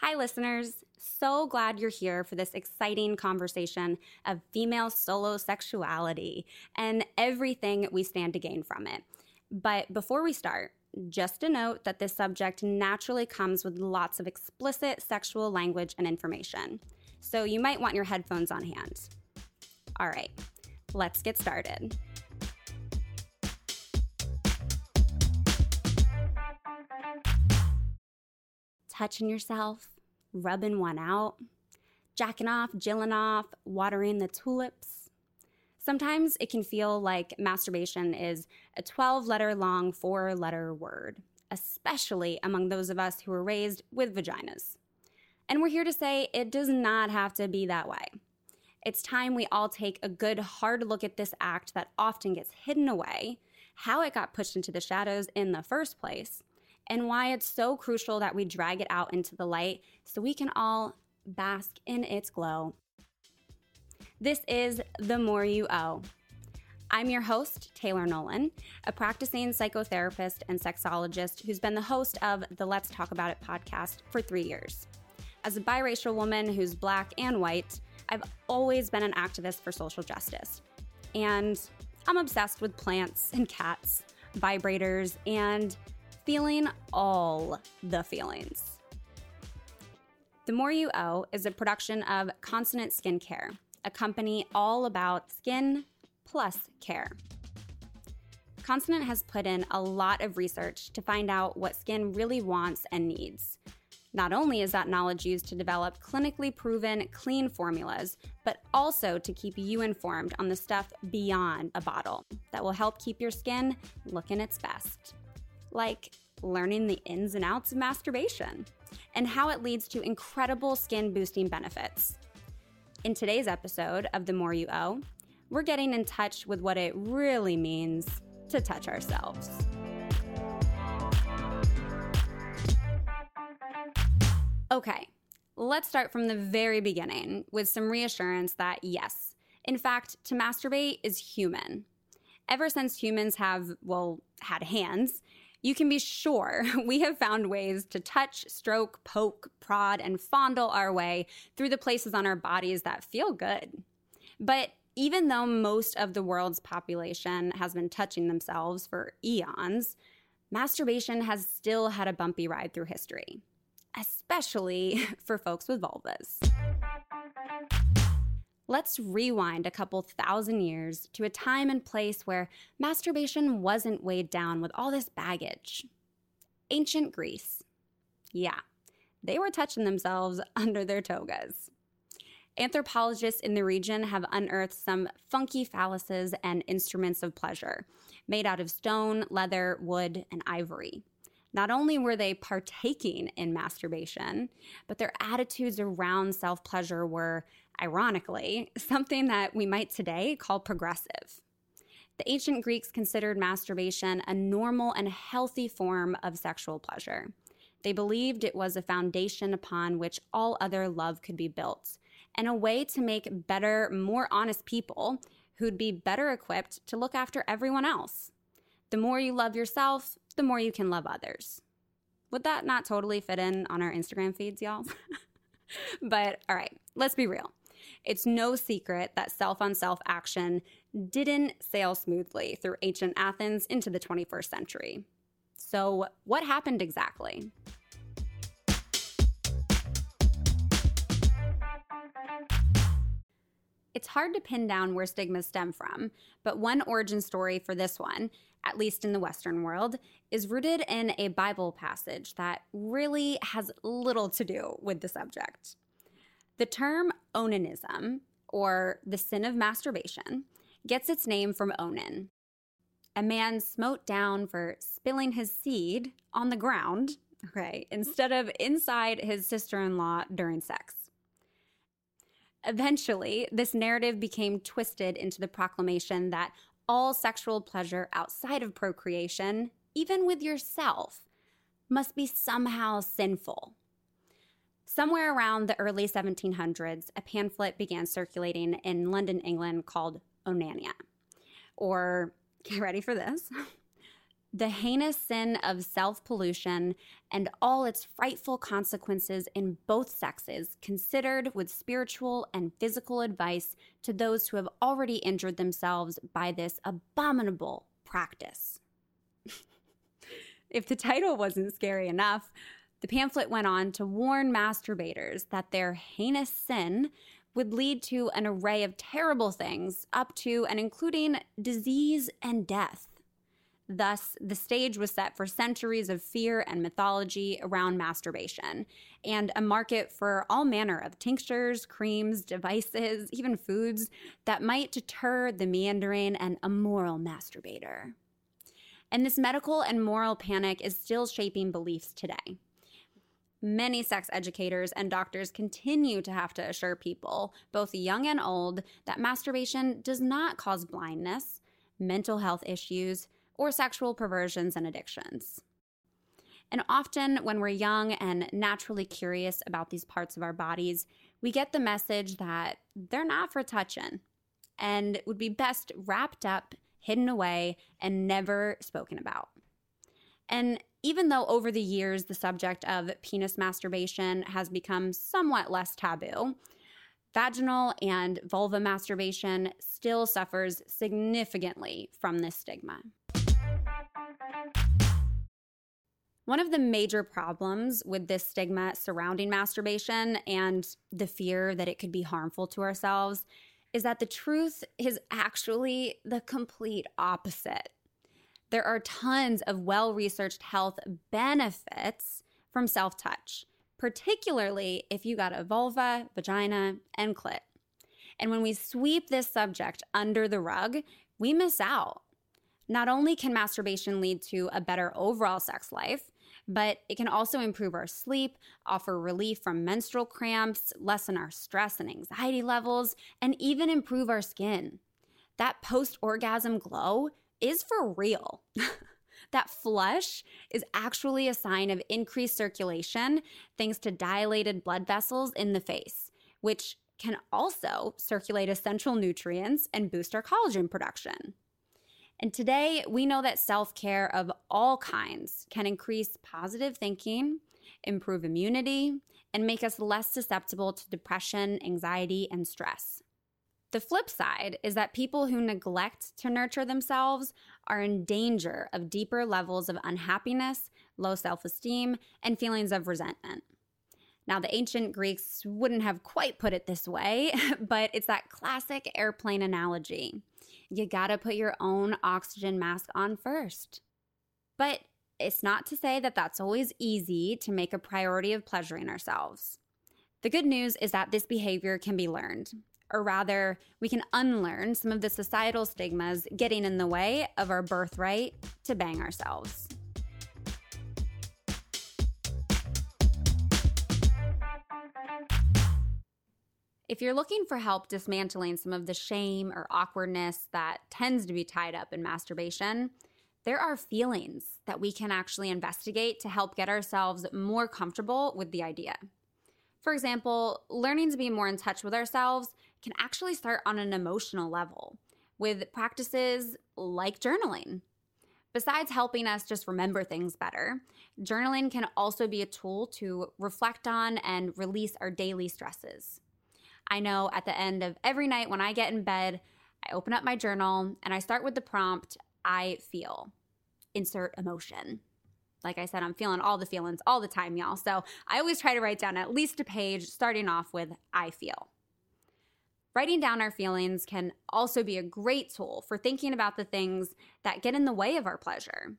Hi, listeners. So glad you're here for this exciting conversation of female solo sexuality and everything we stand to gain from it. But before we start, just a note that this subject naturally comes with lots of explicit sexual language and information. So you might want your headphones on hand. All right, let's get started. Touching yourself, rubbing one out, jacking off, jilling off, watering the tulips. Sometimes it can feel like masturbation is a 12 letter long, four letter word, especially among those of us who were raised with vaginas. And we're here to say it does not have to be that way. It's time we all take a good hard look at this act that often gets hidden away, how it got pushed into the shadows in the first place, and why it's so crucial that we drag it out into the light so we can all bask in its glow. This is The More You O. I'm your host, Taylor Nolan, a practicing psychotherapist and sexologist who's been the host of the Let's Talk About It podcast for three years. As a biracial woman who's black and white, I've always been an activist for social justice. And I'm obsessed with plants and cats, vibrators, and feeling all the feelings. The More You O is a production of Consonant Skincare, a company all about skin plus care. Consonant has put in a lot of research to find out what skin really wants and needs. Not only is that knowledge used to develop clinically proven clean formulas, but also to keep you informed on the stuff beyond a bottle that will help keep your skin looking its best like learning the ins and outs of masturbation and how it leads to incredible skin boosting benefits. In today's episode of The More You O, we're getting in touch with what it really means to touch ourselves. Okay, let's start from the very beginning with some reassurance that yes, in fact, to masturbate is human. Ever since humans have, well, had hands, you can be sure we have found ways to touch, stroke, poke, prod, and fondle our way through the places on our bodies that feel good. But even though most of the world's population has been touching themselves for eons, masturbation has still had a bumpy ride through history, especially for folks with vulvas. Let's rewind a couple thousand years to a time and place where masturbation wasn't weighed down with all this baggage. Ancient Greece. Yeah, they were touching themselves under their togas. Anthropologists in the region have unearthed some funky phalluses and instruments of pleasure made out of stone, leather, wood, and ivory. Not only were they partaking in masturbation, but their attitudes around self pleasure were ironically, something that we might today call progressive. The ancient Greeks considered masturbation a normal and healthy form of sexual pleasure. They believed it was a foundation upon which all other love could be built, and a way to make better, more honest people who'd be better equipped to look after everyone else. The more you love yourself, the more you can love others. Would that not totally fit in on our Instagram feeds, y'all? but all right, let's be real. It's no secret that self on self action didn't sail smoothly through ancient Athens into the 21st century. So, what happened exactly? It's hard to pin down where stigmas stem from, but one origin story for this one, at least in the Western world, is rooted in a Bible passage that really has little to do with the subject. The term onanism, or the sin of masturbation, gets its name from Onan, a man smote down for spilling his seed on the ground, okay, instead of inside his sister in law during sex. Eventually, this narrative became twisted into the proclamation that all sexual pleasure outside of procreation, even with yourself, must be somehow sinful. Somewhere around the early 1700s, a pamphlet began circulating in London, England called Onania, or get ready for this the heinous sin of self pollution and all its frightful consequences in both sexes, considered with spiritual and physical advice to those who have already injured themselves by this abominable practice. if the title wasn't scary enough, the pamphlet went on to warn masturbators that their heinous sin would lead to an array of terrible things, up to and including disease and death. Thus, the stage was set for centuries of fear and mythology around masturbation, and a market for all manner of tinctures, creams, devices, even foods that might deter the meandering and immoral masturbator. And this medical and moral panic is still shaping beliefs today. Many sex educators and doctors continue to have to assure people, both young and old, that masturbation does not cause blindness, mental health issues, or sexual perversions and addictions. And often, when we're young and naturally curious about these parts of our bodies, we get the message that they're not for touching and would be best wrapped up, hidden away, and never spoken about. And even though over the years the subject of penis masturbation has become somewhat less taboo, vaginal and vulva masturbation still suffers significantly from this stigma. One of the major problems with this stigma surrounding masturbation and the fear that it could be harmful to ourselves is that the truth is actually the complete opposite. There are tons of well researched health benefits from self touch, particularly if you got a vulva, vagina, and clit. And when we sweep this subject under the rug, we miss out. Not only can masturbation lead to a better overall sex life, but it can also improve our sleep, offer relief from menstrual cramps, lessen our stress and anxiety levels, and even improve our skin. That post orgasm glow is for real. that flush is actually a sign of increased circulation thanks to dilated blood vessels in the face, which can also circulate essential nutrients and boost our collagen production. And today, we know that self care of all kinds can increase positive thinking, improve immunity, and make us less susceptible to depression, anxiety, and stress. The flip side is that people who neglect to nurture themselves are in danger of deeper levels of unhappiness, low self esteem, and feelings of resentment. Now, the ancient Greeks wouldn't have quite put it this way, but it's that classic airplane analogy you gotta put your own oxygen mask on first. But it's not to say that that's always easy to make a priority of pleasuring ourselves. The good news is that this behavior can be learned, or rather, we can unlearn some of the societal stigmas getting in the way of our birthright to bang ourselves. If you're looking for help dismantling some of the shame or awkwardness that tends to be tied up in masturbation, there are feelings that we can actually investigate to help get ourselves more comfortable with the idea. For example, learning to be more in touch with ourselves can actually start on an emotional level with practices like journaling. Besides helping us just remember things better, journaling can also be a tool to reflect on and release our daily stresses. I know at the end of every night when I get in bed, I open up my journal and I start with the prompt I feel. Insert emotion. Like I said, I'm feeling all the feelings all the time, y'all. So I always try to write down at least a page starting off with I feel. Writing down our feelings can also be a great tool for thinking about the things that get in the way of our pleasure.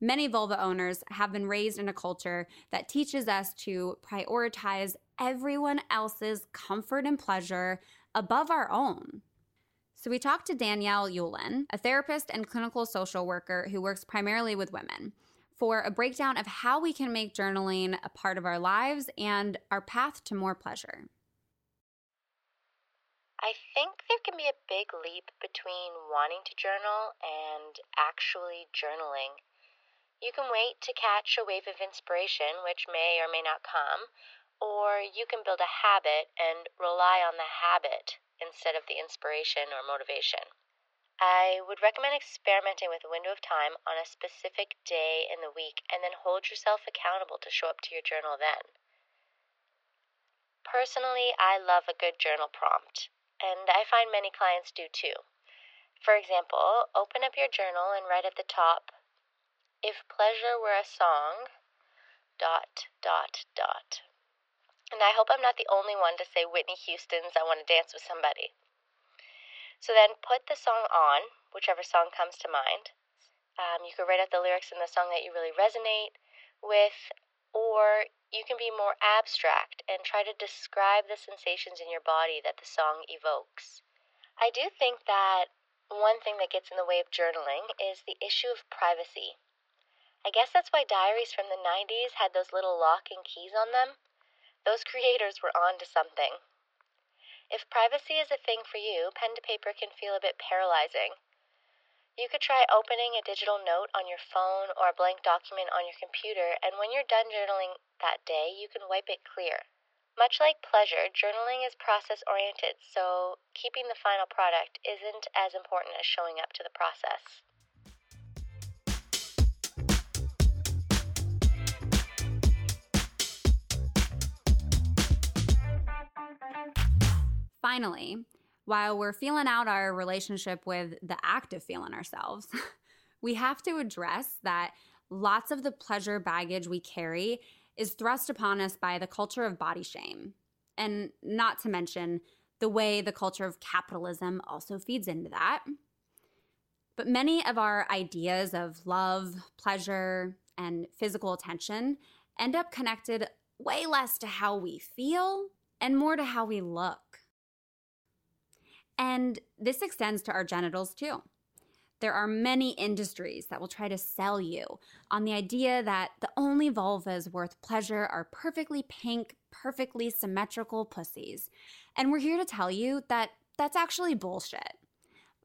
Many vulva owners have been raised in a culture that teaches us to prioritize everyone else's comfort and pleasure above our own. So, we talked to Danielle Hulan, a therapist and clinical social worker who works primarily with women, for a breakdown of how we can make journaling a part of our lives and our path to more pleasure. I think there can be a big leap between wanting to journal and actually journaling. You can wait to catch a wave of inspiration, which may or may not come, or you can build a habit and rely on the habit instead of the inspiration or motivation. I would recommend experimenting with a window of time on a specific day in the week and then hold yourself accountable to show up to your journal then. Personally, I love a good journal prompt, and I find many clients do too. For example, open up your journal and write at the top If pleasure were a song, dot, dot, dot. And I hope I'm not the only one to say Whitney Houston's I Want to Dance with Somebody. So then put the song on, whichever song comes to mind. Um, you could write out the lyrics in the song that you really resonate with, or you can be more abstract and try to describe the sensations in your body that the song evokes. I do think that one thing that gets in the way of journaling is the issue of privacy. I guess that's why diaries from the 90s had those little lock and keys on them. Those creators were on to something. If privacy is a thing for you, pen to paper can feel a bit paralyzing. You could try opening a digital note on your phone or a blank document on your computer, and when you're done journaling that day, you can wipe it clear. Much like pleasure, journaling is process oriented, so keeping the final product isn't as important as showing up to the process. Finally, while we're feeling out our relationship with the act of feeling ourselves, we have to address that lots of the pleasure baggage we carry is thrust upon us by the culture of body shame. And not to mention the way the culture of capitalism also feeds into that. But many of our ideas of love, pleasure, and physical attention end up connected way less to how we feel and more to how we look. And this extends to our genitals too. There are many industries that will try to sell you on the idea that the only vulvas worth pleasure are perfectly pink, perfectly symmetrical pussies. And we're here to tell you that that's actually bullshit.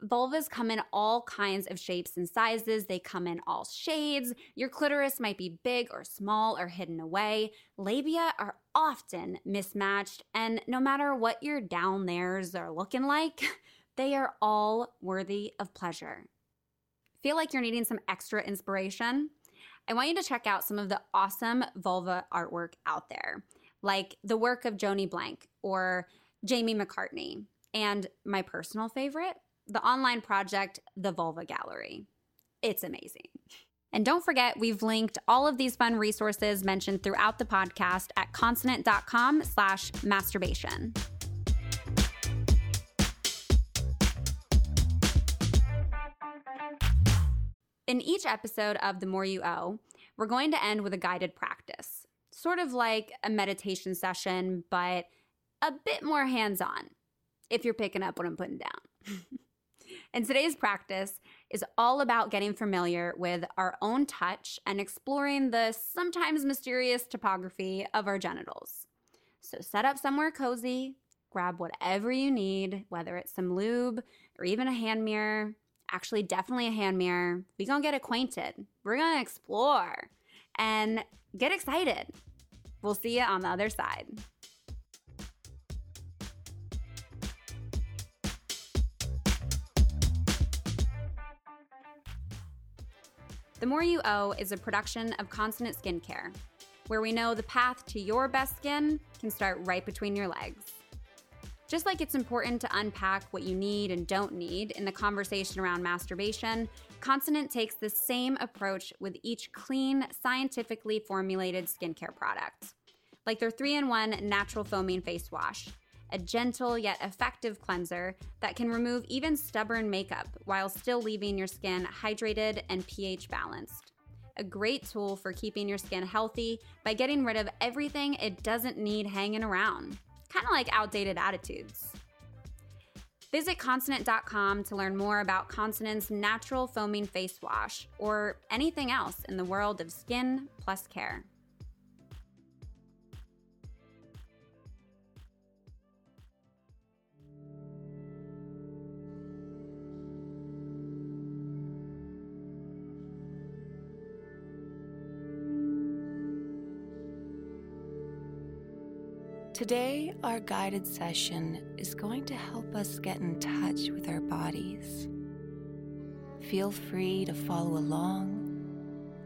Vulvas come in all kinds of shapes and sizes. They come in all shades. Your clitoris might be big or small or hidden away. Labia are often mismatched, and no matter what your down there's are looking like, they are all worthy of pleasure. Feel like you're needing some extra inspiration? I want you to check out some of the awesome vulva artwork out there, like the work of Joani Blank or Jamie McCartney, and my personal favorite, the online project, The Vulva Gallery. It's amazing. And don't forget, we've linked all of these fun resources mentioned throughout the podcast at consonant.com slash masturbation. In each episode of The More You O, we're going to end with a guided practice, sort of like a meditation session, but a bit more hands on, if you're picking up what I'm putting down. And today's practice is all about getting familiar with our own touch and exploring the sometimes mysterious topography of our genitals. So set up somewhere cozy, grab whatever you need, whether it's some lube or even a hand mirror. Actually, definitely a hand mirror. We're gonna get acquainted. We're gonna explore and get excited. We'll see you on the other side. The More You O is a production of Consonant Skincare, where we know the path to your best skin can start right between your legs. Just like it's important to unpack what you need and don't need in the conversation around masturbation, Consonant takes the same approach with each clean, scientifically formulated skincare product. Like their 3 in 1 natural foaming face wash, a gentle yet effective cleanser that can remove even stubborn makeup while still leaving your skin hydrated and pH balanced. A great tool for keeping your skin healthy by getting rid of everything it doesn't need hanging around, kind of like outdated attitudes. Visit consonant.com to learn more about Consonant's natural foaming face wash or anything else in the world of skin plus care. Today, our guided session is going to help us get in touch with our bodies. Feel free to follow along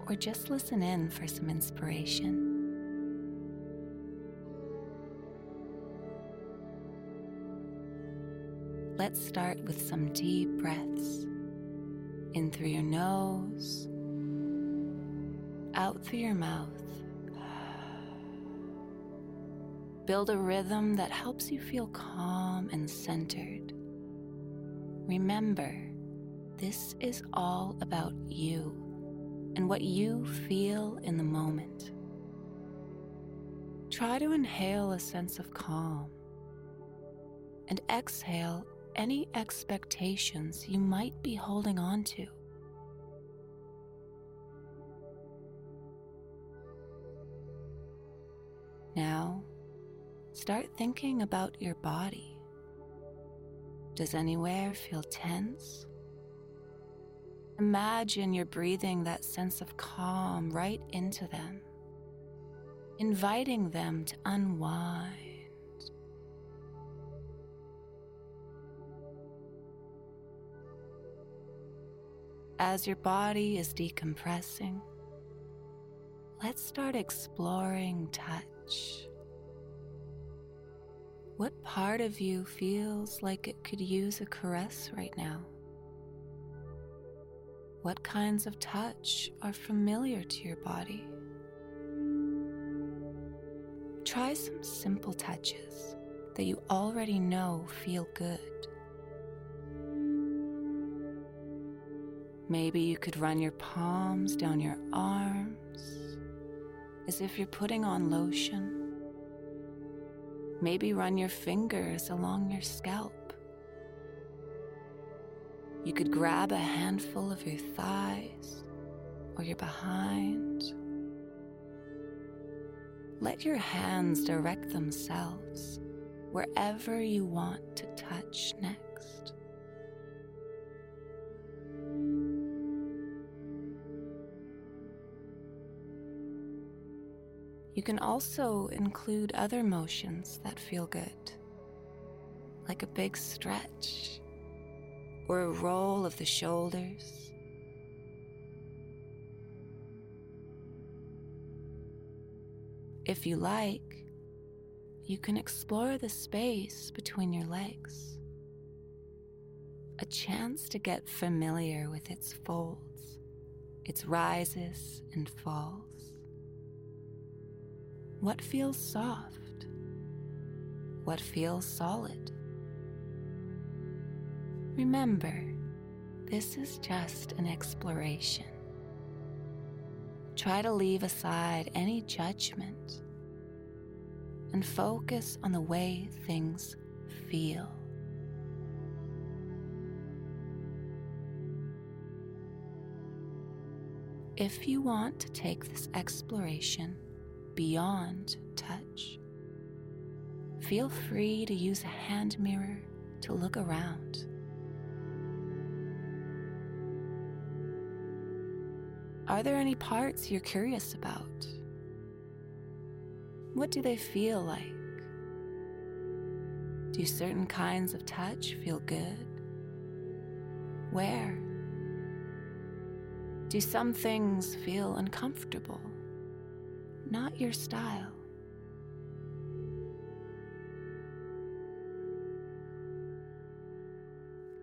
or just listen in for some inspiration. Let's start with some deep breaths in through your nose, out through your mouth. Build a rhythm that helps you feel calm and centered. Remember, this is all about you and what you feel in the moment. Try to inhale a sense of calm and exhale any expectations you might be holding on to. Now, start thinking about your body. Does anywhere feel tense? Imagine you're breathing that sense of calm right into them, inviting them to unwind. As your body is decompressing, let's start exploring touch. What part of you feels like it could use a caress right now? What kinds of touch are familiar to your body? Try some simple touches that you already know feel good. Maybe you could run your palms down your arms as if you're putting on lotion. Maybe run your fingers along your scalp you could grab a handful of your thighs or your behind. Let your hands direct themselves wherever you want to touch next. You can also include other motions that feel good, like a big stretch or a roll of the shoulders. If you like, you can explore the space between your legs. A chance to get familiar with its folds, its rises and falls. What feels soft? What feels solid? Remember, this is just an exploration. Try to leave aside any judgment and focus on the way things feel. If you want to take this exploration beyond touch, feel free to use a hand mirror to look around. Are there any parts you're curious about? What do they feel like? Do certain kinds of touch feel good? Where? Do some things feel uncomfortable? Not your style.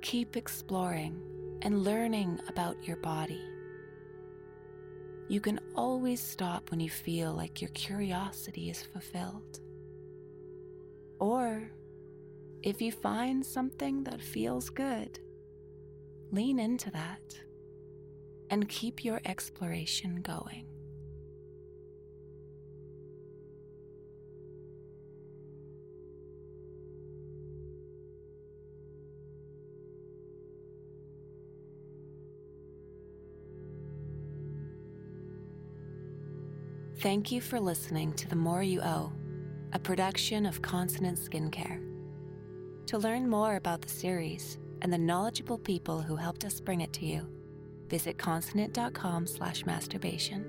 Keep exploring and learning about your body. You can always stop when you feel like your curiosity is fulfilled. Or if you find something that feels good, lean into that and keep your exploration going. Thank you for listening to The More You O, a production of Consonant Skincare. To learn more about the series and the knowledgeable people who helped us bring it to you, visit consonant.com slash masturbation.